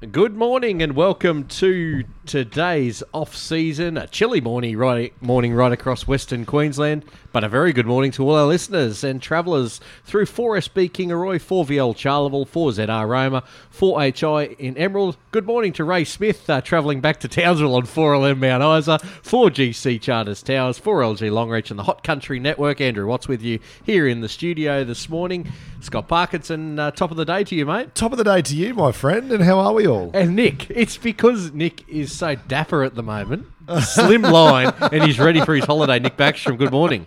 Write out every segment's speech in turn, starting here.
Good morning and welcome to today's off season, a chilly morning right, morning right across Western Queensland, but a very good morning to all our listeners and travellers through 4SB Kingaroy, 4VL Charleville, 4ZR Roma, 4HI in Emerald. Good morning to Ray Smith, uh, travelling back to Townsville on 4LM Mount Isa, 4GC Charters Towers, 4LG Longreach and the Hot Country Network. Andrew Watts with you here in the studio this morning. Scott Parkinson, uh, top of the day to you, mate. Top of the day to you, my friend, and how are we all? And Nick, it's because Nick is so dapper at the moment, slim line, and he's ready for his holiday. Nick Backstrom, good morning.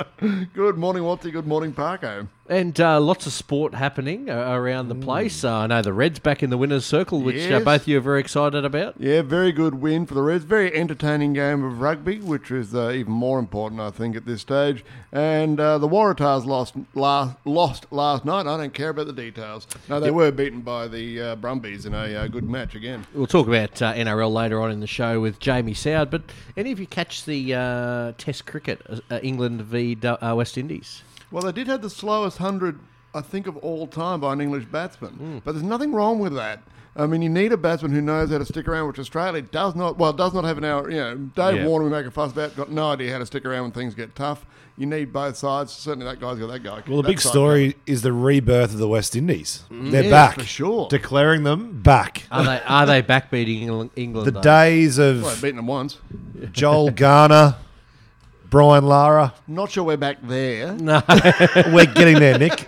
Good morning, Watty. Good morning, Parko. And uh, lots of sport happening uh, around the place. Uh, I know the Reds back in the winners' circle, which uh, Yes. both of you are very excited about. Yeah, very good win for the Reds. Very entertaining game of rugby, which is uh, even more important, I think, at this stage. And uh, the Waratahs lost last, lost last night. I don't care about the details. No, they were beaten by the uh, Brumbies in a uh, good match again. We'll talk about uh, NRL later on in the show with Jamie Soward. But any of you catch the uh, Test cricket, uh, England v uh, West Indies? Well, they did have the slowest 100, I think, of all time by an English batsman. Hmm. But there's nothing wrong with that. I mean, you need a batsman who knows how to stick around, which Australia does not. Well, does not have an hour. You know, Dave Yeah. Warner we make a fuss about. Got no idea how to stick around when things get tough. You need both sides. Certainly, that guy's got that guy. Well, the big side story is the rebirth of the West Indies. They're Yeah, back. for sure. Declaring them back. Are they are they backbeating England? England The though? days covered. Well, of beaten them once. Joel Garner, Brian Lara. Not sure we're back there. No, We're getting there, Nick.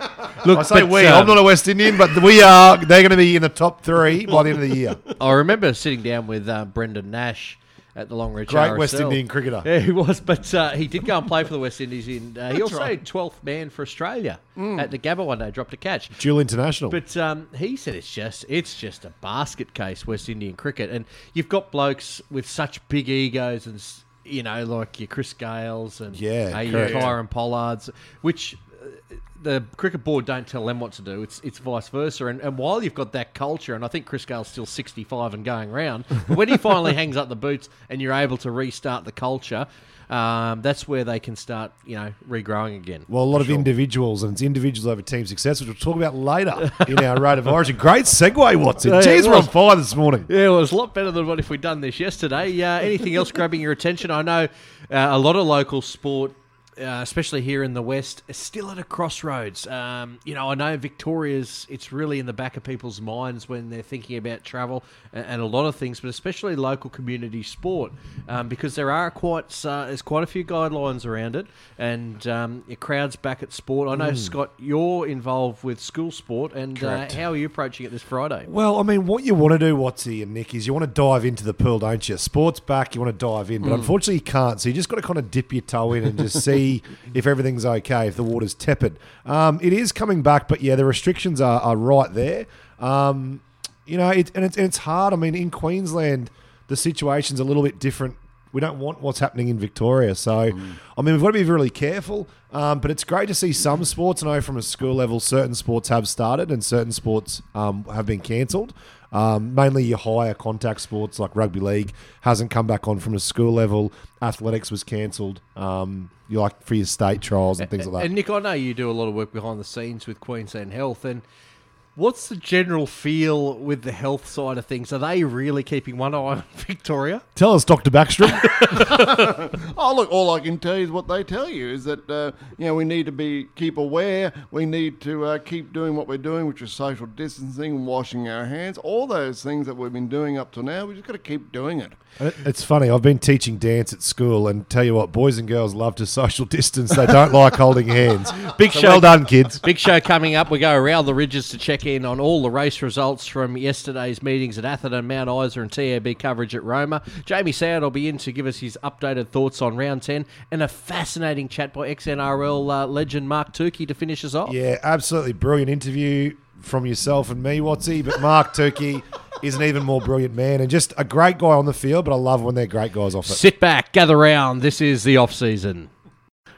look, I say but, we. um, I'm not a West Indian, but we are. They're going to be in the top three by the end of the year. I remember sitting down with uh, Brendan Nash at the Longreach Great RSL. West Indian cricketer. Yeah, he was, but uh, he did go and play for the West Indies. In uh, he also had 12th man for Australia at the Gabba one day, dropped a catch. Dual international. But um, he said it's just it's just a basket case West Indian cricket, and you've got blokes with such big egos and s- you know like your Chris Gayles and Yeah, uh, your correct. Kieron Pollards, which the cricket board don't tell them what to do. It's it's vice versa. And, and while you've got that culture, and I think Chris Gayle's still 65 and going round, but when he finally hangs up the boots and you're able to restart the culture, um, that's where they can start, you know, regrowing again. well, a lot of individuals, and it's individuals over team success, which we'll talk about later in our rate of origin. Great segue, Watson. Yeah, Jeez, we're on fire this morning. Yeah, well, it was a lot better than what if we'd done this yesterday. Uh, anything else grabbing your attention? I know uh, a lot of local sport, uh, especially here in the West, is still at a crossroads. Um, you know, I know Victoria's, it's really in the back of people's minds when they're thinking about travel and, and a lot of things, but especially local community sport, um, because there are quite, uh, there's quite a few guidelines around it and um, your crowds back at sport. I know, Scott, you're involved with school sport, and uh, how are you approaching it this Friday? Well, I mean, what you want to do, Watsy and Nick, is you want to dive into the pool, don't you? Sports back, you want to dive in, but unfortunately you can't. So you just got to kind of dip your toe in and just see if everything's okay, if the water's tepid. Um, it is coming back, but yeah, the restrictions are, are right there. Um, you know, it, and, it's, and it's hard. I mean, in Queensland, the situation's a little bit different. We don't want what's happening in Victoria. So, I mean, we've got to be really careful. Um, but it's great to see some sports. I know from a school level, certain sports have started and certain sports um, have been cancelled. Um, mainly your higher contact sports like rugby league hasn't come back on from a school level. Athletics was cancelled. Um, you like for your state trials and things like that. And Nick, I know you do a lot of work behind the scenes with Queensland Health, and what's the general feel with the health side of things? Are they really keeping one eye on Victoria? Tell us, Doctor Backstrom. Oh, look, all I can tell you is what they tell you is that, uh, you know, we need to be keep aware. We need to uh, keep doing what we're doing, which is social distancing, and washing our hands, all those things that we've been doing up to now. We've just got to keep doing it. It- It's funny. I've been teaching dance at school, and tell you what, boys and girls love to social distance. They don't like holding hands. Big show done, kids. Big show coming up. We go around the ridges to check in on all the race results from yesterday's meetings at Atherton, Mount Isa, and TAB coverage at Roma. Jamie Soward will be in to give us his updated thoughts on round 10 and a fascinating chat by XNRL uh, legend Mark Tookey to finish us off. Yeah, absolutely brilliant interview from yourself and me, Watsy. But Mark Turkey is an even more brilliant man and just a great guy on the field. But I love when they're great guys off it. Sit back, gather round. This is the off season.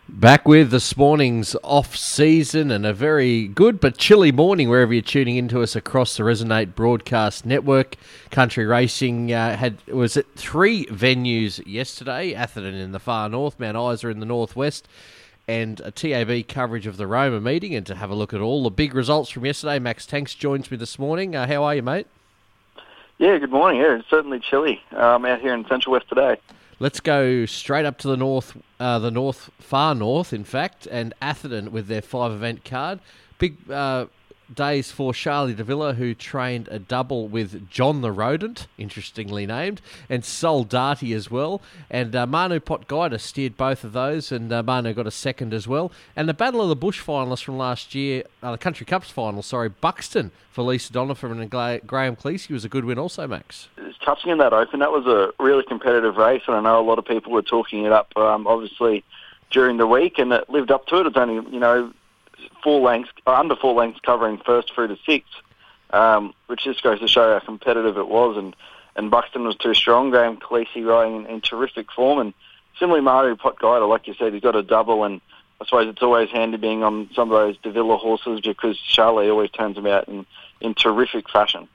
Back with this morning's off season and a very good but chilly morning wherever you're tuning into us across the Resonate Broadcast Network. Country Racing uh, had was at three venues yesterday: Atherton in the far north, Mount Isa in the northwest, and a TAB coverage of the Roma meeting. And to have a look at all the big results from yesterday, Max Tanks joins me this morning. Uh, how are you, mate? Yeah, good morning. Yeah, it's certainly chilly um, out here in Central West today. Let's go straight up to the north, uh, the north, far north, in fact, and Atherton with their five event card. Big uh, days for Charlie Davila, who trained a double with John the Rodent, interestingly named, and Sol Darty as well. And uh, Manu Potgieter steered both of those, and uh, Manu got a second as well. And the Battle of the Bush finalists from last year, uh, the Country Cups final, sorry, Buxton for Lisa Donovan and Gra- Graham Cleese was a good win also, Max. Touching in that open, that was a really competitive race, and I know a lot of people were talking it up, um, obviously, during the week, and it lived up to it. It's only, you know, four lengths, uh, under four lengths covering first through to sixth, um, which just goes to show how competitive it was. And, and Buxton was too strong. Graham Khaleesi riding in, in terrific form. And similarly, Mario Potgieter, like you said, he's got a double. And I suppose it's always handy being on some of those Davila horses because Charlie always turns them out in, in terrific fashion.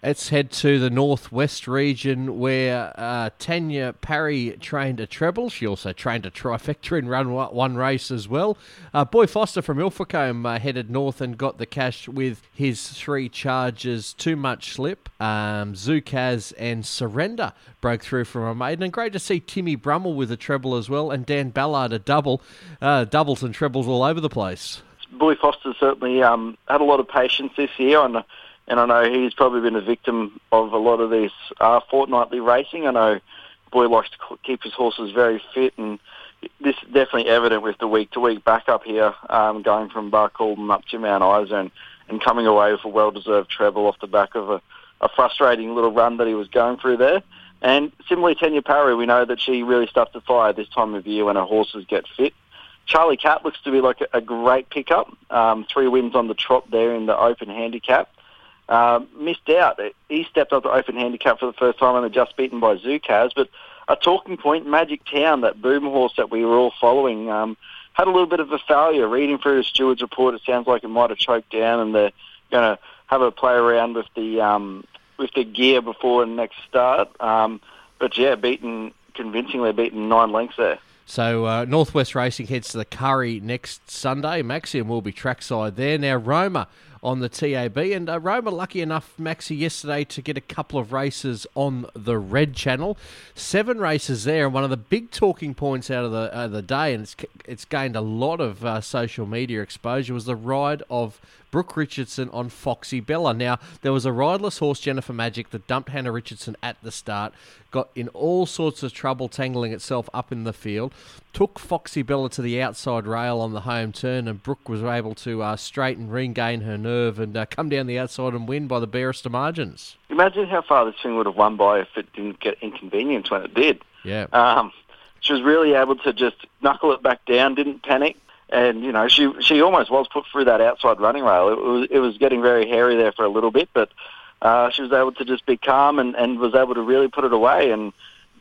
Let's head to the northwest region where uh, Tanya Parry trained a treble. She also trained a trifecta in run one race as well. Uh, Boy Foster from Ilfracombe uh, headed north and got the cash with his three charges Too Much Slip, um, Zukaz, and Surrender broke through from a maiden. And great to see Timmy Brummel with a treble as well, and Dan Ballard a double. Uh, doubles and trebles all over the place. Boy Foster certainly um, had a lot of patience this year. And and I know he's probably been a victim of a lot of this uh, fortnightly racing. I know Boy likes to keep his horses very fit, and this is definitely evident with the week-to-week backup here, um, going from Barcaldine up to Mount Isa and, and coming away with a well-deserved treble off the back of a, a frustrating little run that he was going through there. And similarly, Tanya Parry, we know that she really starts to fire this time of year when her horses get fit. Charlie Cat looks to be like a, a great pickup. Um, three wins on the trot there in the open handicap. Uh, missed out. He stepped up to open handicap for the first time and they're just beaten by Zukaz. But a talking point, Magic Town, that boom horse that we were all following, um, had a little bit of a failure. Reading through the steward's report, it sounds like it might have choked down and they're going to have a play around with the um, with the gear before the next start. Um, but yeah, beaten convincingly, beaten nine lengths there. So uh, Northwest Racing heads to the Curry next Sunday. Maxim will be trackside there. Now Roma on the TAB. And uh, Roma lucky enough, Maxi, yesterday to get a couple of races on the Red Channel. Seven races there, and one of the big talking points out of the uh, the day, and it's it's gained a lot of uh, social media exposure, was the ride of Brooke Richardson on Foxy Bella. Now, there was a riderless horse, Jennifer Magic, that dumped Hannah Richardson at the start, got in all sorts of trouble tangling itself up in the field, took Foxy Bella to the outside rail on the home turn, and Brooke was able to uh, straighten, regain her nerve, and uh, come down the outside and win by the barest of margins. Imagine how far this thing would have won by if it didn't get inconvenienced when it did. Yeah. Um, she was really able to just knuckle it back down, didn't panic, and you know she she almost was put through that outside running rail. It was it was getting very hairy there for a little bit, but uh, she was able to just be calm and, and was able to really put it away. And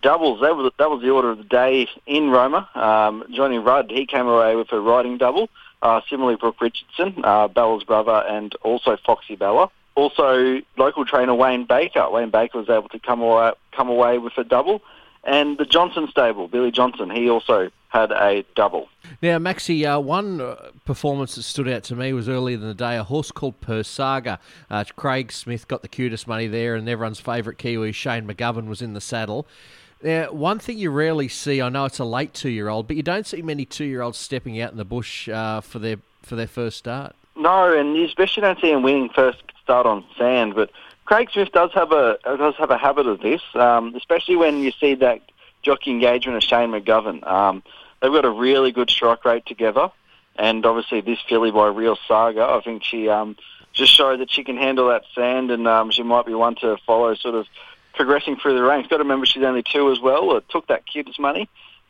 doubles that was that was the order of the day in Roma. Um, Johnny Rudd he came away with a riding double. Uh, similarly, Brooke Richardson, uh, Bella's brother, and also Foxy Bella. Also, local trainer Wayne Baker. Wayne Baker was able to come away, come away with a double. And the Johnson stable, Billy Johnson, he also had a double. Now, Maxi, uh, one uh, performance that stood out to me was earlier in the day a horse called Persaga. Uh, Craig Smith got the cutest money there, and everyone's favourite Kiwi, Shane McGovern, was in the saddle. Now, one thing you rarely see, I know it's a late two-year-old, but you don't see many two-year-olds stepping out in the bush uh, for their for their first start. No, and you especially don't see them winning first start on sand. But Craig Smith does have a does have a habit of this, um, especially when you see that jockey engagement of Shane McGovern. Um, they've got a really good strike rate together, and obviously this filly by Real Saga, I think she um, just showed that she can handle that sand, and um, she might be one to follow, sort of progressing through the ranks. Got to remember she's only two as well. It took that cutest money.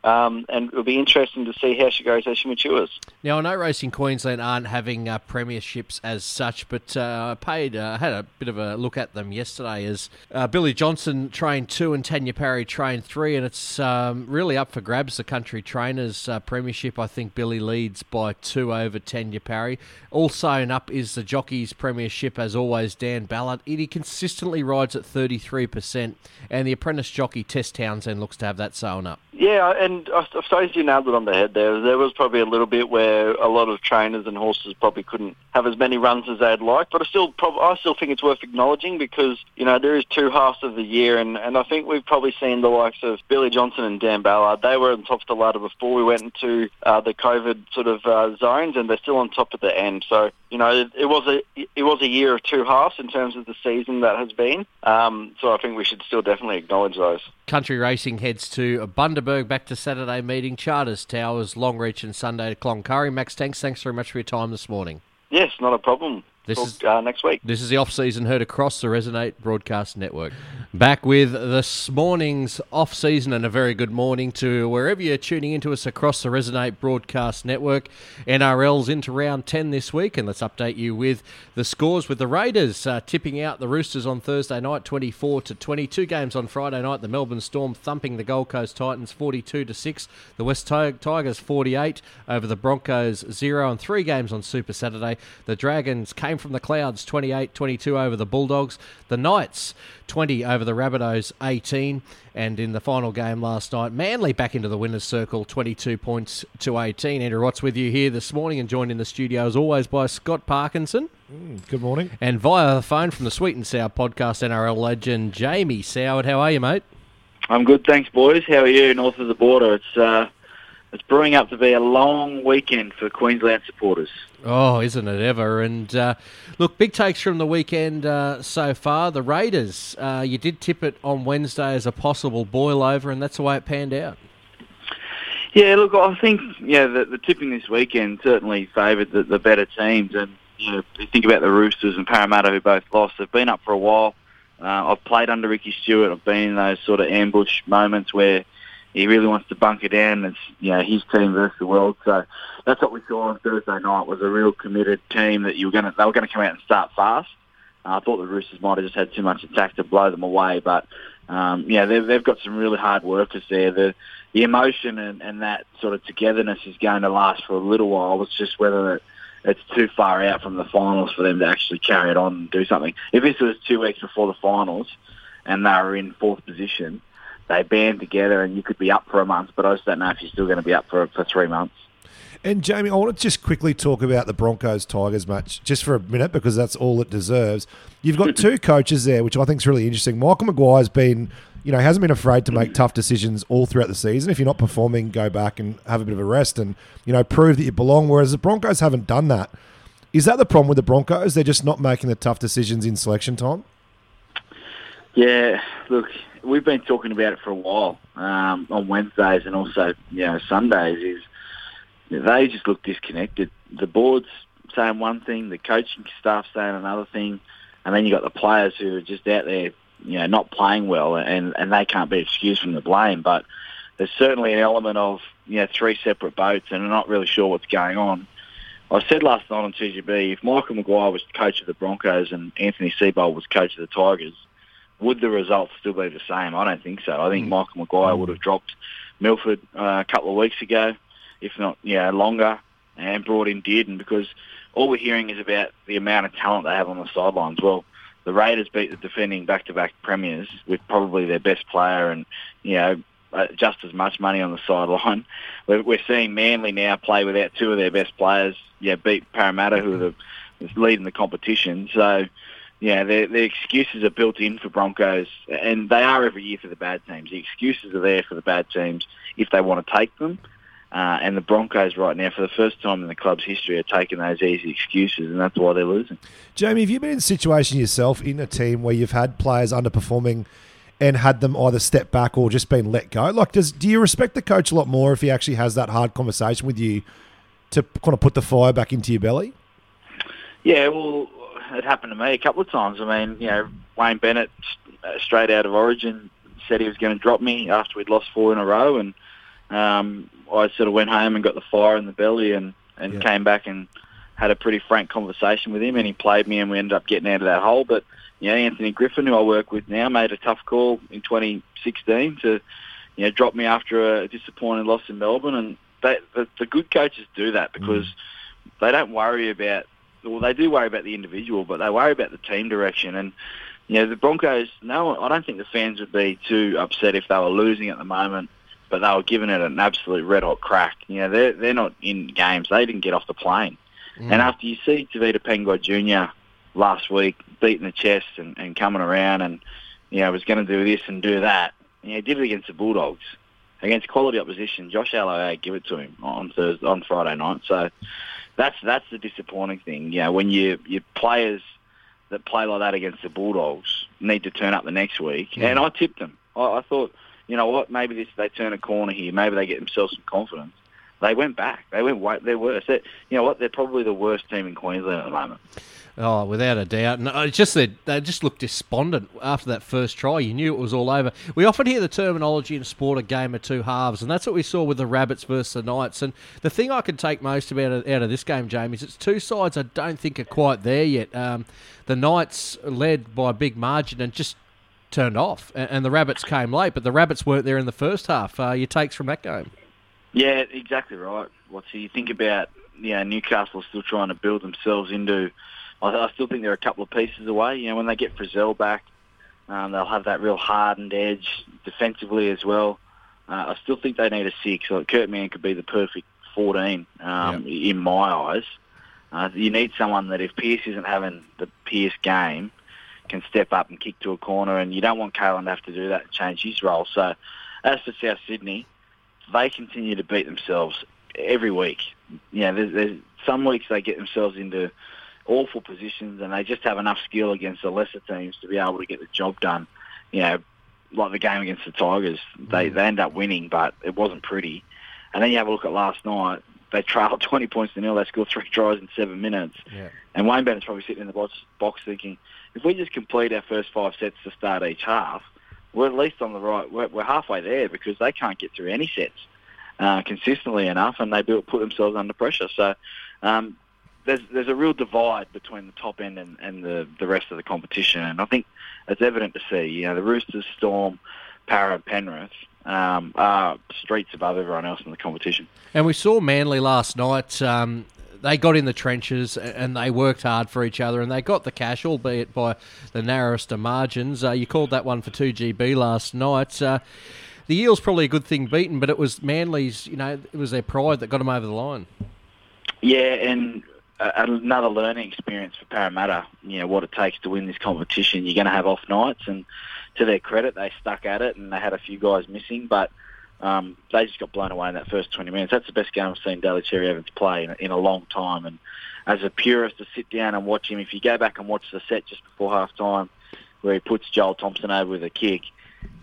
Um, and it'll be interesting to see how she goes as she matures. Now, I know Racing Queensland aren't having uh, premierships as such, but uh, I paid uh, had a bit of a look at them yesterday as uh, Billy Johnson trained two and Tanya Parry trained three, and it's um, really up for grabs. The country trainers uh, premiership, I think Billy leads by two over Tanya Parry. All sewn up is the jockeys premiership, as always. Dan Ballard, he consistently rides at thirty three percent, and the apprentice jockey Tess Townsend looks to have that sewn up. Yeah, and I suppose you nailed it on the head there. There was probably a little bit where a lot of trainers and horses probably couldn't have as many runs as they'd like, but I still, prob- I still think it's worth acknowledging because you know there is two halves of the year, and, and I think we've probably seen the likes of Billy Johnson and Dan Ballard. They were on top of the ladder before we went into uh, the COVID sort of uh, zones, and they're still on top at the end. So you know it, it was a it was a year of two halves in terms of the season that has been. Um, so I think we should still definitely acknowledge those. Country Racing heads to Bundaberg back to Saturday meeting. Charters, Towers, Longreach, and Sunday to Cloncurry. Max Tanks, thanks very much for your time this morning. Yes, not a problem. This Talk, is- uh, next week. This is the off-season heard across the Resonate Broadcast Network. Back with this morning's off-season and a very good morning to wherever you're tuning into us across the Resonate Broadcast Network. NRL's into round 10 this week and let's update you with the scores with the Raiders uh, tipping out the Roosters on Thursday night 24 to 22 games on Friday night. The Melbourne Storm thumping the Gold Coast Titans 42 to 6. The West Tigers 48 over the Broncos 0 and 3 games on Super Saturday. The Dragons came from the clouds 28 22 over the Bulldogs. The Knights 20 over the Rabbitohs 18. And in the final game last night, Manly back into the winner's circle 22 points to 18. Andrew Watts with you here this morning and joined in the studio as always by Scott Parkinson. Good morning. And via the phone from the Sweet and Sour podcast, NRL legend Jamie Soward. How are you, mate? I'm good, thanks, boys. How are you north of the border? It's uh, it's brewing up to be a long weekend for Queensland supporters. Oh, isn't it ever? And uh, look, big takes from the weekend uh, so far. The Raiders, uh, you did tip it on Wednesday as a possible boil over, and that's the way it panned out. Yeah, look, I think yeah the, the tipping this weekend certainly favoured the, the better teams, and you know, you think about the Roosters and Parramatta who both lost. They've been up for a while. Uh, I've played under Ricky Stuart. I've been in those sort of ambush moments where he really wants to bunker down. It's you know his team versus the world. So that's what we saw on Thursday night was a real committed team that you were going to they were going to come out and start fast. Uh, I thought the Roosters might have just had too much attack to blow them away, but um, yeah, they've, they've got some really hard workers there. The the emotion and, and that sort of togetherness is going to last for a little while. It's just whether it, it's too far out from the finals for them to actually carry it on and do something. If this was two weeks before the finals and they were in fourth position, they band together and you could be up for a month, but I just don't know if you're still going to be up for for three months. And Jamie, I want to just quickly talk about the Broncos Tigers match just for a minute because that's all it deserves. You've got two coaches there, which I think is really interesting. Michael Maguire's been, you know, hasn't been afraid to make tough decisions all throughout the season. If you're not performing, go back and have a bit of a rest and, you know, prove that you belong. Whereas the Broncos haven't done that. Is that the problem with the Broncos? They're just not making the tough decisions in selection time? Yeah, look, we've been talking about it for a while um, on Wednesdays and also you know Sundays. Is they just look disconnected. The board's saying one thing, the coaching staff saying another thing, and then you got the players who are just out there, you know, not playing well, and and they can't be excused from the blame. But there's certainly an element of you know three separate boats, and I'm not really sure what's going on. I said last night on 2GB, if Michael Maguire was coach of the Broncos and Anthony Seibold was coach of the Tigers, would the results still be the same? I don't think so. I think Michael Maguire would have dropped Milford uh, a couple of weeks ago, if not, yeah, longer, and brought in Dearden because all we're hearing is about the amount of talent they have on the sidelines. Well, the Raiders beat the defending back-to-back premiers with probably their best player and, you know, uh, just as much money on the sideline. We're, we're seeing Manly now play without two of their best players. Yeah, beat Parramatta, who are the, leading the competition. So, yeah, the, their excuses are built in for Broncos, and they are every year for the bad teams. The excuses are there for the bad teams if they want to take them. Uh, and the Broncos right now, for the first time in the club's history, are taking those easy excuses, and that's why they're losing. Jamie, have you been in a situation yourself in a team where you've had players underperforming and had them either step back or just been let go? Like, does do you respect the coach a lot more if he actually has that hard conversation with you to kind of put the fire back into your belly? Yeah, well, it happened to me a couple of times. I mean, you know, Wayne Bennett, uh, straight out of Origin, said he was going to drop me after we'd lost four in a row, and um, I sort of went home and got the fire in the belly, and and Yeah. came back and had a pretty frank conversation with him, and he played me, and we ended up getting out of that hole. But you know, Anthony Griffin, who I work with now, made a tough call in 2016 to you know drop me after a disappointing loss in Melbourne, and they, the, the good coaches do that because they don't worry about well, they do worry about the individual, but they worry about the team direction. And you know, the Broncos. No, I don't think the fans would be too upset if they were losing at the moment but they were giving it an absolute red hot crack. You know, they're they're not in games. They didn't get off the plane. Mm. And after you see Tevita Pangai Jr. last week beating the chest and, and coming around and you know was going to do this and do that, you know, he did it against the Bulldogs, against quality opposition. Josh Aloiai give it to him on Thursday, on Friday night. So that's that's the disappointing thing. You know, when you your players that play like that against the Bulldogs need to turn up the next week. And I tipped them. I, I thought, you know what, maybe this they turn a corner here. Maybe they get themselves some confidence. They went back. They went way, they're worse. They're, you know what? They're probably the worst team in Queensland at the moment. Oh, without a doubt. No, it's just that they just looked despondent after that first try. You knew it was all over. We often hear the terminology in sport, a game of two halves, and that's what we saw with the Rabbits versus the Knights. And the thing I can take most about out of this game, Jamie, is it's two sides I don't think are quite there yet. Um, the Knights led by a big margin and just turned off, and, the Rabbits came late, but the Rabbits weren't there in the first half. Uh, your takes from that game? Yeah, exactly right. What so you think about? You know, Newcastle still trying to build themselves into. I, I still think they're a couple of pieces away. You know, when they get Frizell back, um, they'll have that real hardened edge defensively as well. Uh, I still think they need a six. Like Kurt Mann could be the perfect 14 um, in my eyes. Uh, you need someone that if Pearce isn't having the Pearce game, can step up and kick to a corner, and you don't want Kalyn to have to do that and change his role. So, as for South Sydney, they continue to beat themselves every week. You know, there's, there's some weeks they get themselves into awful positions, and they just have enough skill against the lesser teams to be able to get the job done. You know, like the game against the Tigers, they mm. they end up winning, but it wasn't pretty. And then you have a look at last night. They trailed 20 points to nil. They scored three tries in seven minutes. Yeah. And Wayne Bennett's probably sitting in the box, box thinking, if we just complete our first five sets to start each half, we're at least on the right. We're, we're halfway there because they can't get through any sets uh, consistently enough, and they put themselves under pressure. So um, there's there's a real divide between the top end and, and the, the rest of the competition, and I think it's evident to see. You know, the Roosters, Storm, Para, and Penrith um, are streets above everyone else in the competition. And we saw Manly last night. Um, they got in the trenches and they worked hard for each other and they got the cash, albeit by the narrowest of margins. Uh, you called that one for 2GB last night. Uh, the Eels probably a good thing beaten, but it was Manly's, you know, it was their pride that got them over the line. Yeah, and another learning experience for Parramatta. You know what it takes to win this competition. You're going to have off nights, and to their credit, they stuck at it, and they had a few guys missing, but um, they just got blown away in that first 20 minutes. That's the best game I've seen Daly Cherry Evans play in, in a long time. And as a purist, to sit down and watch him, if you go back and watch the set just before half time, where he puts Joel Thompson over with a kick,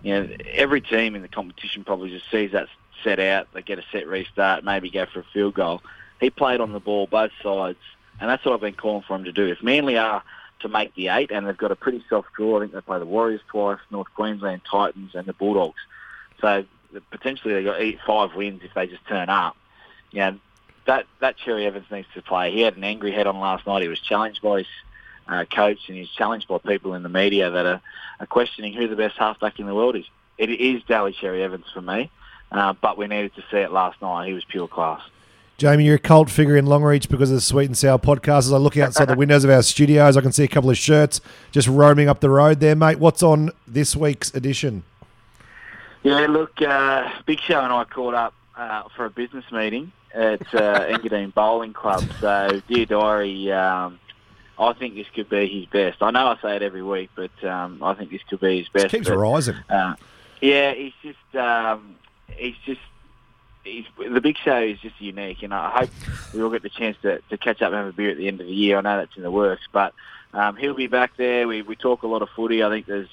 you know, every team in the competition probably just sees that set out. They get a set restart, maybe go for a field goal. He played on the ball both sides, and that's what I've been calling for him to do. If Manly are to make the eight, and they've got a pretty soft draw, I think they play the Warriors twice, North Queensland Titans, and the Bulldogs. So potentially they got eight, five wins if they just turn up. Know, that that Cherry Evans needs to play. He had an angry head on last night. He was challenged by his uh, coach, and he's challenged by people in the media that are, are questioning who the best halfback in the world is. It is Daly Cherry Evans for me, uh, but we needed to see it last night. He was pure class. Jamie, you're a cult figure in Longreach because of the Sweet and Sour podcast. As I look outside the windows of our studios, I can see a couple of shirts just roaming up the road there, mate. What's on this week's edition? Yeah, look, uh, Big Show and I caught up uh, for a business meeting at uh, Engadine Bowling Club. So, dear diary, um, I think this could be his best. I know I say it every week, but um, I think this could be his best. It keeps But, rising. uh, yeah, he's just um, he's just he's the big show is just unique, and I hope we all get the chance to, to catch up and have a beer at the end of the year. I know that's in the works, but um, he'll be back there. We we talk a lot of footy. I think there's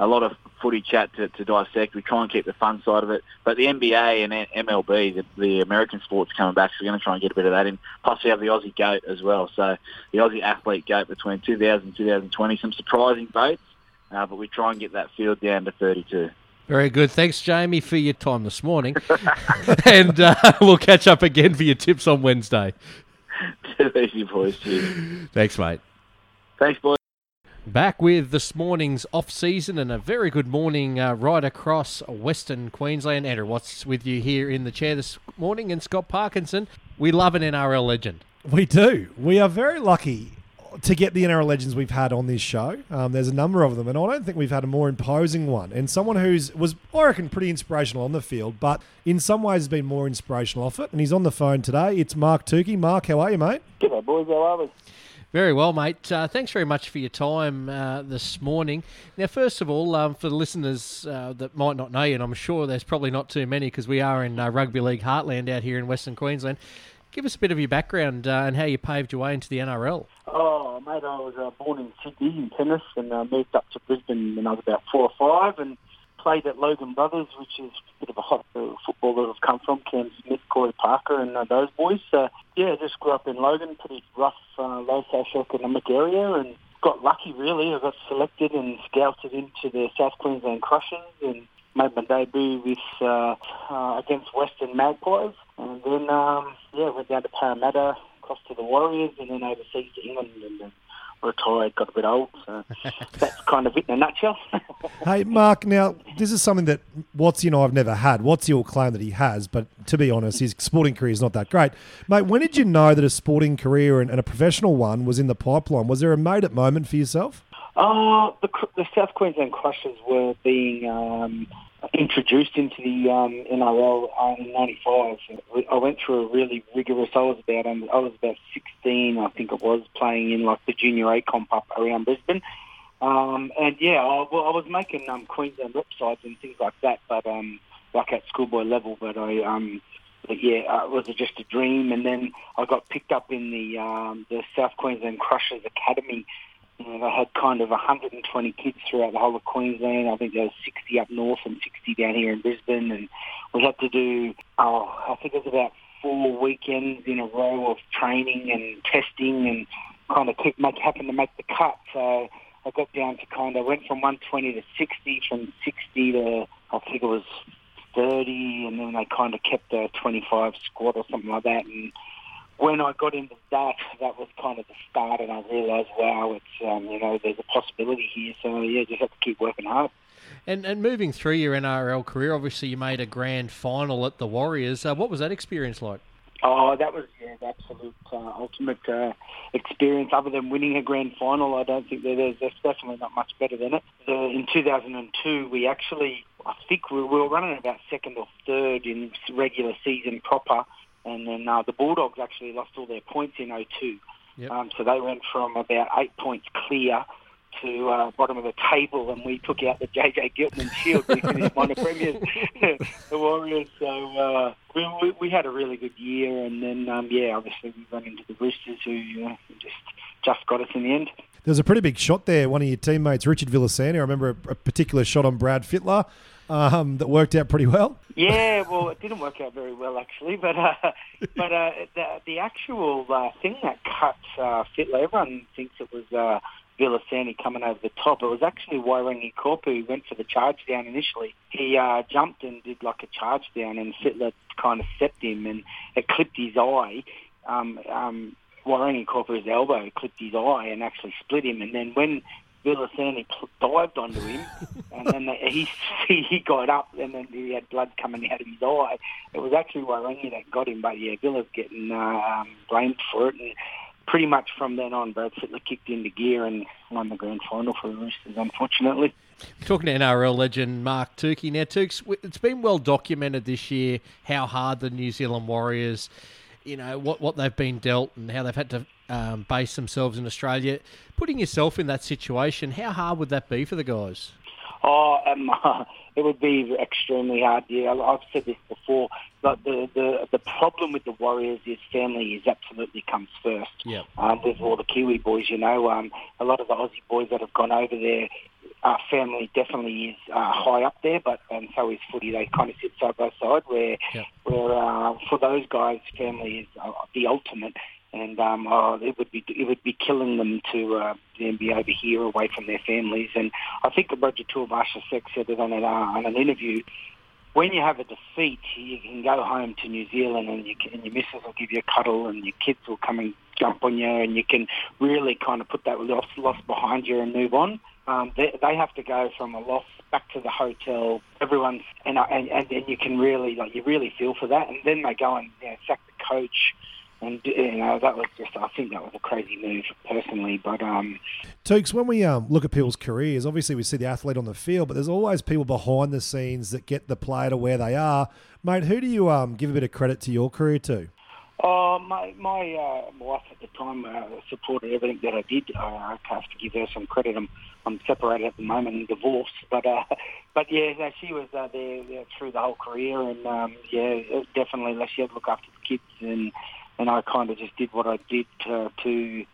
a lot of footy chat to, to dissect. We try and keep the fun side of it, but the NBA and MLB, the, the American sports, coming back, so we're going to try and get a bit of that in. Plus, we have the Aussie goat as well. So the Aussie athlete goat between 2000 and 2020, some surprising votes, uh, but we try and get that field down to 32. Very good. Thanks, Jamie, for your time this morning. and uh, we'll catch up again for your tips on Wednesday. Easy boys, cheers. Thanks, mate. Thanks, boys. Back with this morning's off season and a very good morning uh, right across Western Queensland. Andrew Watts with you here in the chair this morning, and Scott Parkinson. We love an NRL legend. We do. We are very lucky to get the NRL legends we've had on this show. Um, there's a number of them, and I don't think we've had a more imposing one. And someone who's was, I reckon, pretty inspirational on the field, but in some ways has been more inspirational off it. And he's on the phone today. It's Mark Tookey. Mark, how are you, mate? G'day, boys. How are we? Very well, mate. Uh, thanks very much for your time uh, this morning. Now, first of all, um, for the listeners uh, that might not know you, and I'm sure there's probably not too many because we are in uh, rugby league heartland out here in Western Queensland. Give us a bit of your background uh, and how you paved your way into the NRL. Oh, mate, I was uh, born in Sydney in tennis and moved up to Brisbane when I was about four or five and played at Logan Brothers, which is a bit of a hot uh, football that I've come from, Cam Smith, Corey Parker and uh, those boys. Uh, yeah, just grew up in Logan, pretty rough, uh, low socioeconomic area and got lucky really. I got selected and scouted into the South Queensland Crushers and made my debut with uh, uh, against Western Magpies. And then, um, yeah, went down to Parramatta, across to the Warriors and then overseas to England and retired, got a bit old. So that's kind of it in a nutshell. Hey, Mark, now, this is something that Watsy and I have never had. Watsy will claim that he has, but to be honest, his sporting career is not that great. Mate, when did you know that a sporting career and, and a professional one was in the pipeline? Was there a made it moment for yourself? Uh, the, the South Queensland Crushers were being um, introduced into the um, NRL in '95. I went through a really rigorous. I was about um, I was about 16, I think it was, playing in like the junior A comp up around Brisbane. Um, and yeah, I, well, I was making um, Queensland rep sides and things like that, but um, like at schoolboy level. But I, um, but yeah, uh, it was just a dream. And then I got picked up in the um, the South Queensland Crushers Academy. You know, they had kind of 120 kids throughout the whole of Queensland. I think there was 60 up north and 60 down here in Brisbane. And we had to do, oh, I think it was about four weekends in a row of training and testing and kind of keep make happen to make the cut. So I got down to kind of went from 120 to 60, from 60 to I think it was 30, and then they kind of kept a 25 squad or something like that. And when I got into that, that was kind of the start, and I realised, wow, it's um, you know there's a possibility here. So yeah, just have to keep working hard. And and moving through your NRL career, obviously you made a grand final at the Warriors. Uh, what was that experience like? Oh, that was yeah, the absolute uh, ultimate uh, experience. Other than winning a grand final, I don't think there's, there's definitely not much better than it. The, in 2002, we actually, I think we were running about second or third in regular season proper, and then uh, the Bulldogs actually lost all their points in 02. Yep. Um, so they went from about eight points clear to uh, bottom of the table, and we took out the JJ Giltinan Shield. We finished minor premiers, the Warriors. So uh, we, we, we had a really good year, and then um, yeah, obviously we ran into the Roosters, who uh, just just got us in the end. There was a pretty big shot there. One of your teammates, Richard Villasanti, I remember a, a particular shot on Brad Fittler um, that worked out pretty well. Yeah, well, it didn't work out very well actually, but uh, but uh, the, the actual uh, thing that cut uh, Fittler, everyone thinks it was. Uh, Villasanti coming over the top. It was actually Wairangi Koopu who went for the charge down initially. He uh, jumped and did like a charge down, and Fittler kind of stepped him, and it clipped his eye. Um, um, Wairangi Koopu's elbow clipped his eye and actually split him. And then when Villasanti dived onto him, and then he he got up, and then he had blood coming out of his eye. It was actually Wairangi that got him, but yeah, Villa's getting um, blamed for it. And, pretty much from then on, Brad Fittler kicked into gear and won the grand final for the Roosters, unfortunately. Talking to NRL legend Mark Tookey. Now, Tukes, it's been well documented this year how hard the New Zealand Warriors, you know, what, what they've been dealt and how they've had to um, base themselves in Australia. Putting yourself in that situation, how hard would that be for the guys? Oh, um, it would be extremely hard. Yeah, I've said this before. But the, the the problem with the Warriors is family is absolutely comes first. Yeah. Um, with all the Kiwi boys, you know, um, a lot of the Aussie boys that have gone over there, uh, family definitely is uh, high up there. But and so is footy. They kind of sit side by side. Where Yeah. where uh, for those guys, family is uh, the ultimate. And um, oh, it would be it would be killing them to uh, then be over here away from their families. And I think Roger Tuivasa-Sheck said it on an, uh, on an interview. When you have a defeat, you can go home to New Zealand and, you can, and your missus will give you a cuddle and your kids will come and jump on you and you can really kind of put that loss, loss behind you and move on. Um, they, they have to go from a loss back to the hotel. Everyone's and, and and then you can really like you really feel for that. And then they go and you know, sack the coach and you know that was just I think that was a crazy move personally. But um, Tukes, when we um, look at people's careers, obviously we see the athlete on the field, but there's always people behind the scenes that get the player to where they are. Mate, who do you um, give a bit of credit to your career to? Oh, my my uh, wife at the time uh, supported everything that I did. I, I have to give her some credit. I'm I'm separated at the moment and divorced, but uh, but yeah, no, she was uh, there, there through the whole career, and um, yeah, definitely. She had to look after the kids, and and I kind of just did what I did to, to you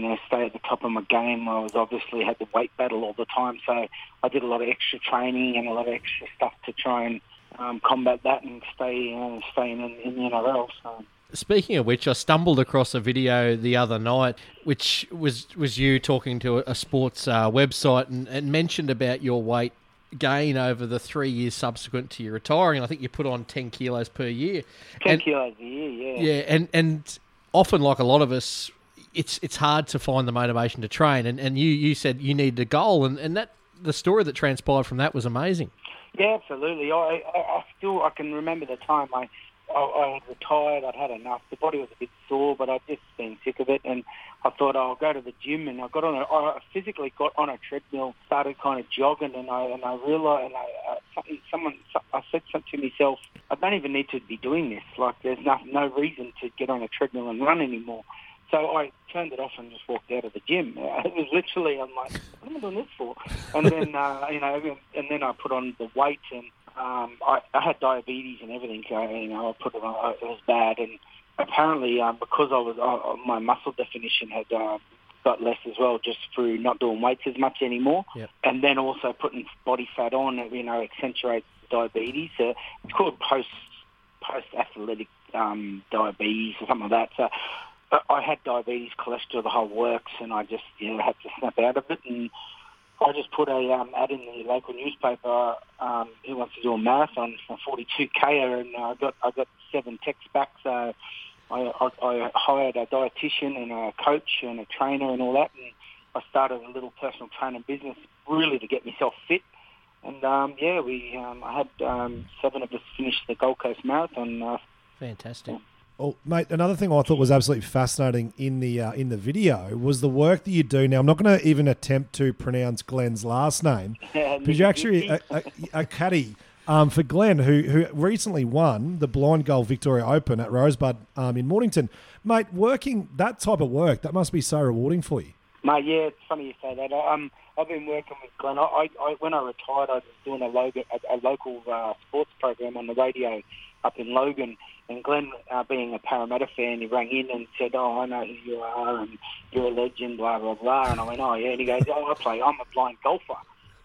know stay at the top of my game. I was obviously had the weight battle all the time, so I did a lot of extra training and a lot of extra stuff to try and um, combat that and stay uh, staying in, in the NRL. So. Speaking of which, I stumbled across a video the other night, which was was you talking to a, sports uh, website and, and mentioned about your weight gain over the three years subsequent to your retiring. I think you put on ten kilos per year. Ten and, kilos a year, yeah. Yeah, and and often, like a lot of us, it's it's hard to find the motivation to train. And and you you said you needed a goal, and and that the story that transpired from that was amazing. Yeah, absolutely. I, I, I still I can remember the time I I, I had retired. I'd had enough. The body was a bit sore, but I'd just been sick of it. And I thought oh, I'll go to the gym. And I got on. A, I physically got on a treadmill, started kind of jogging, and I and I realised, and I, uh, someone, I said something to myself. I don't even need to be doing this. Like there's no no reason to get on a treadmill and run anymore. So I turned it off and just walked out of the gym. It was literally, I'm like, what am I doing this for? And then, uh, you know, and then I put on the weight and um, I, I had diabetes and everything. Uh, you know, I put it on. It was bad, and apparently um, because I was uh, my muscle definition had uh, got less as well, just through not doing weights as much anymore, yep. and then also putting body fat on. You know, accentuates diabetes. Uh, it's called post post athletic um, diabetes or something like that. So. I had diabetes, cholesterol, the whole works, and I just you know had to snap out of it and I just put a um, ad in the local newspaper. Um, who wants to do a marathon for 42k, and I got I got seven texts back. So I, I, I hired a dietitian and a coach and a trainer and all that, and I started a little personal training business really to get myself fit. And um, yeah, we um, I had um, seven of us finish the Gold Coast Marathon. Uh, Fantastic. Oh, mate, another thing I thought was absolutely fascinating in the uh, in the video was the work that you do. Now, I'm not going to even attempt to pronounce Glenn's last name, because you're actually a, a, a caddy um, for Glenn, who who recently won the Blind Golf Victoria Open at Rosebud um, in Mornington. Mate, working that type of work that must be so rewarding for you. Mate, yeah, it's funny you say that. Um, I've been working with Glenn. I, I when I retired, I was doing a, logo, a, a local uh, sports program on the radio up in Logan and Glenn, uh, being a Parramatta fan, he rang in and said, "Oh, I know who you are, and you're a legend, blah blah blah." And I went, "Oh yeah." And he goes, "Oh, I play. I'm a blind golfer."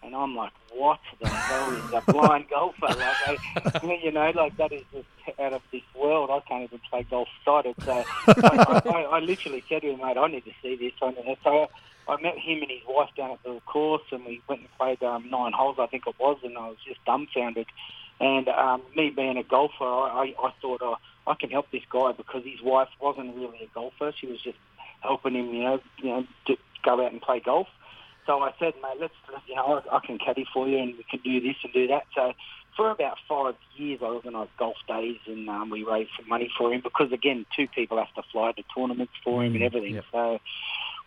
And I'm like, "What the hell is a blind golfer?" Like, I, you know, like that is just out of this world. I can't even play golf sighted. So I, I, I literally said to him, "Mate, I need to see this." So I met him and his wife down at the course, and we went and played um, nine holes, I think it was, and I was just dumbfounded. And um, me being a golfer, I, I thought oh, I can help this guy because his wife wasn't really a golfer. She was just helping him, you know, you know, to go out and play golf. So I said, mate, let's, you know, I, I can caddy for you and we can do this and do that. So for about five years, I organised golf days and um, we raised some money for him because, again, two people have to fly to tournaments for him and mm, everything. Yep. So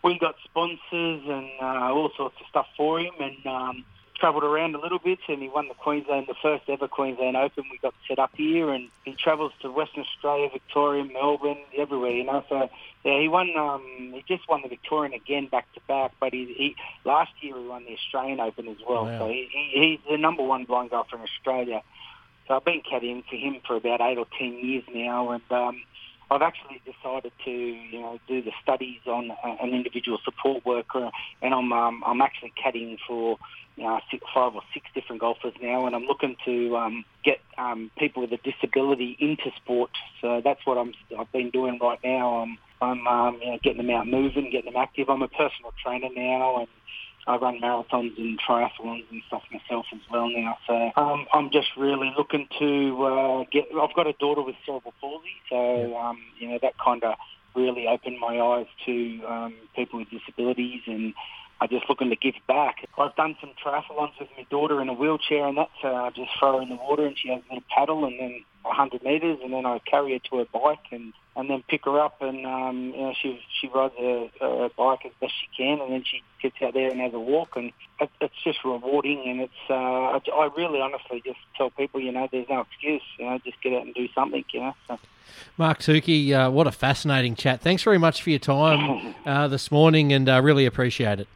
we got sponsors and uh, all sorts of stuff for him and um, travelled around a little bit and he won the Queensland, the first ever Queensland Open. We got set up here and he travels to Western Australia, Victoria, Melbourne, everywhere, you know. So yeah, he won. Um, he just won the Victorian again back to back, but he, he last year he won the Australian Open as well. Wow. So he, he, he's the number one blind golfer in Australia. So I've been caddying for him for about eight or ten years now, and um, I've actually decided to, you know, do the studies on uh, an individual support worker, and I'm um, I'm actually caddying for you know, six, five or six different golfers now, and I'm looking to um, get um, people with a disability into sport. So that's what I'm I've been doing right now. I'm I'm um, you know, getting them out moving, getting them active. I'm a personal trainer now, and I run marathons and triathlons and stuff myself as well now. So um, I'm just really looking to uh, get. I've got a daughter with cerebral palsy, so um, you know that kind of really opened my eyes to um, people with disabilities and. I'm just looking to give back. I've done some triathlons with my daughter in a wheelchair, and that's uh, just throw her in the water, and she has a little paddle, and then 100 metres, and then I carry her to her bike and, and then pick her up, and um, you know she she rides her, her bike as best she can, and then she gets out there and has a walk, and it, it's just rewarding, and it's uh, I, I really honestly just tell people, you know, there's no excuse, you know, just get out and do something, you know. So. Mark Tookey, uh, what a fascinating chat. Thanks very much for your time uh, this morning, and uh, really appreciate it.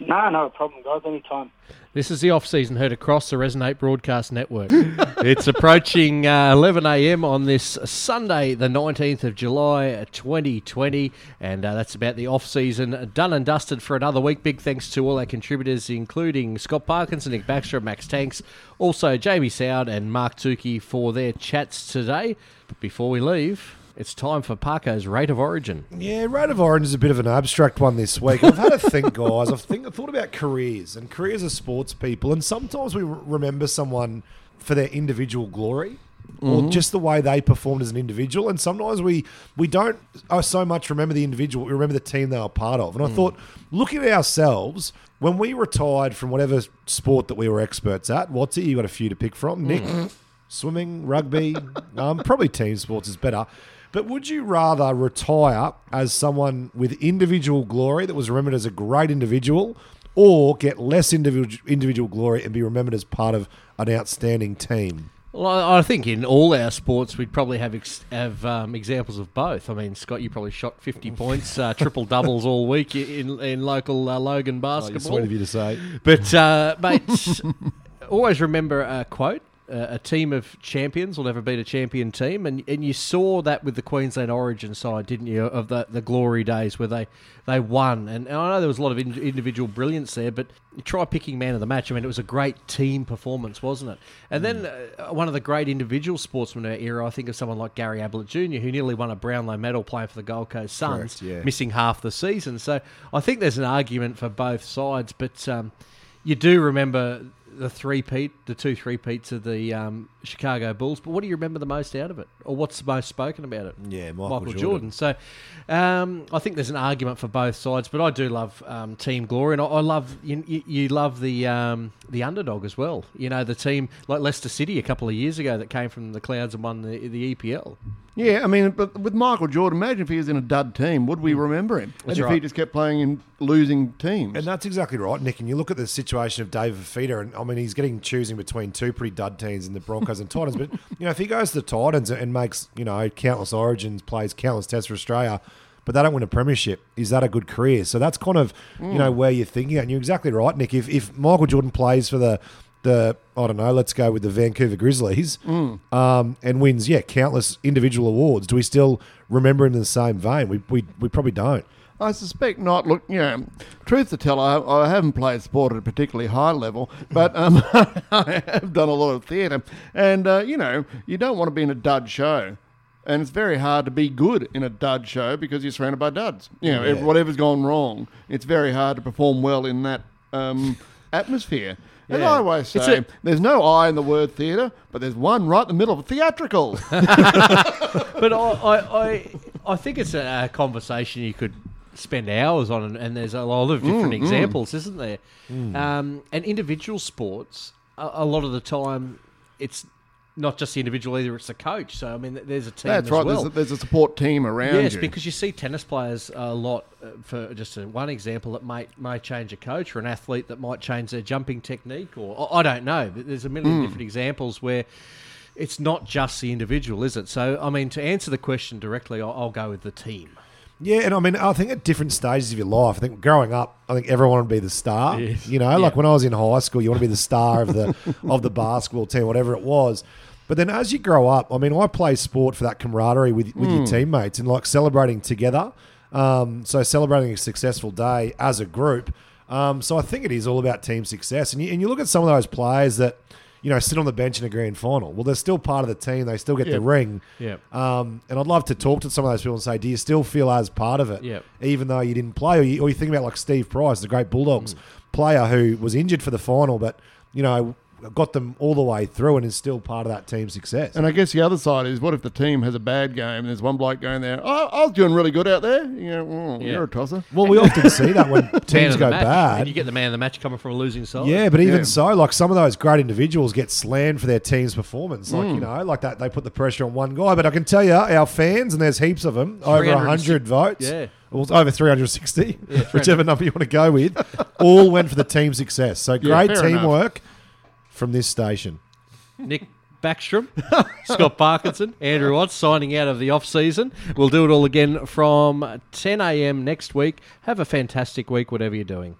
No, no problem, guys. Anytime. This is the off season heard across the Resonate Broadcast Network. it's approaching uh, 11 a.m. on this Sunday, the 19th of July, 2020, and uh, that's about the off season done and dusted for another week. Big thanks to all our contributors, including Scott Parkinson, Nick Baxter, Max Tanks, also Jamie Soward and Mark Tookey for their chats today. But before we leave, it's time for Parko's rate of origin. Yeah, rate of origin is a bit of an abstract one this week. I've had a think, guys. I've think, I've thought about careers and careers of sports people, and sometimes we remember someone for their individual glory. Or mm-hmm. just the way they performed as an individual, and sometimes we we don't oh, so much remember the individual, we remember the team they were part of. And I mm. thought, looking at ourselves, when we retired from whatever sport that we were experts at, what's it? You got a few to pick from, Nick. Mm. Swimming, rugby, um, probably team sports is better. But would you rather retire as someone with individual glory that was remembered as a great individual, or get less individual individual glory and be remembered as part of an outstanding team? Well, I think in all our sports we'd probably have ex- have um, examples of both. I mean, Scott, you probably shot fifty points, uh, triple doubles all week in in local uh, Logan Oh, basketball. sweet of you to say. But uh, mate, always remember a quote: uh, "A team of champions will never beat a champion team," and and you saw that with the Queensland Origin side, didn't you? Of the the glory days where they they won, and, and I know there was a lot of in, individual brilliance there, but try picking man of the match. I mean, it was a great team performance, wasn't it? And then uh, one of the great individual sportsmen of our era, I think of someone like Gary Ablett Jr., who nearly won a Brownlow medal playing for the Gold Coast Suns, Correct, yeah. missing half the season. So I think there's an argument for both sides, but um, you do remember the three peat, the two three peats of the um, Chicago Bulls. But what do you remember the most out of it, or what's the most spoken about it? Yeah, Michael Jordan. Jordan. So um, I think there's an argument for both sides, but I do love um, team glory, and I, I love you, you, you love the um, the underdog as well. You know, the team like Leicester City a couple of years ago that came from the clouds and won the the EPL. Yeah, I mean, but with Michael Jordan, imagine if he was in a dud team, would we hmm. remember him? and if he just kept playing in losing teams. And that's exactly right, Nick. And you look at the situation of David Fifita, and I mean, he's getting choosing between two pretty dud teams in the Broncos and Titans. But you know, if he goes to the Titans and makes you know countless Origins, plays countless tests for Australia, but they don't win a premiership, is that a good career? So that's kind of you hmm. know where you're thinking. And you're exactly right, Nick. If if Michael Jordan plays for the the I don't know, let's go with the Vancouver Grizzlies, um, and wins yeah countless individual awards, do we still remember him in the same vein? We we, we probably don't. I suspect not. Look, you know, truth to tell, I, I haven't played sport at a particularly high level, but um, I have done a lot of theatre. And, uh, you know, you don't want to be in a dud show. And it's very hard to be good in a dud show because you're surrounded by duds. You know, Yeah. whatever's gone wrong, it's very hard to perform well in that um, atmosphere. As. I always It's say, a- there's no I in the word theatre, but there's one right in the middle of theatrical. but I, I, I, I think it's a, a conversation you could spend hours on, and, and there's a lot of mm, different mm. examples, isn't there? Mm. Um, and individual sports, a, a lot of the time, it's not just the individual either; it's the coach. So I mean, there's a team That's as right. well. There's, a, there's a support team around Yes, you. because you see tennis players a lot. Uh, for just one example, that might may change a coach, or an athlete that might change their jumping technique, or I I don't know. There's a million different examples where it's not just the individual, is it? So, I mean, to answer the question directly, I'll, I'll go with the team. Yeah, and I mean, I think at different stages of your life, I think growing up, I think everyone wanted to be the star. You know, like when I was in high school, you want to be the star of the of the basketball team, whatever it was. But then as you grow up, I mean, I play sport for that camaraderie with with your teammates and like celebrating together. Um, so celebrating a successful day as a group. Um, so I think it is all about team success. And you, and you look at some of those players that you know sit on the bench in a grand final. Well, they're still part of the team. They still get the ring. Yep. Um, and I'd love to talk to some of those people and say, do you still feel as part of it? Yep. Even though you didn't play, or you, or you think about like Steve Price, the great Bulldogs Mm. player who was injured for the final, but you know got them all the way through and is still part of that team's success. And I guess the other side is, what if the team has a bad game and there's one bloke going there? Oh, I was doing really good out there. You know, mm, Yeah. you're a tosser. well, we often see that when teams go match. bad. And you get the man of the match coming from a losing side. Yeah, but even Yeah. so, like some of those great individuals get slammed for their team's performance. Like Hmm. you know, like that they put the pressure on one guy. But I can tell you, our fans and there's heaps of them, over 100 votes. Yeah. Well, over 360, 300. whichever number you want to go with, all went for the team success. So great teamwork. enough. From this station. Nick Backstrom, Scott Parkinson, Andrew Watts signing out of the off season. We'll do it all again from 10 a.m. next week. Have a fantastic week, whatever you're doing.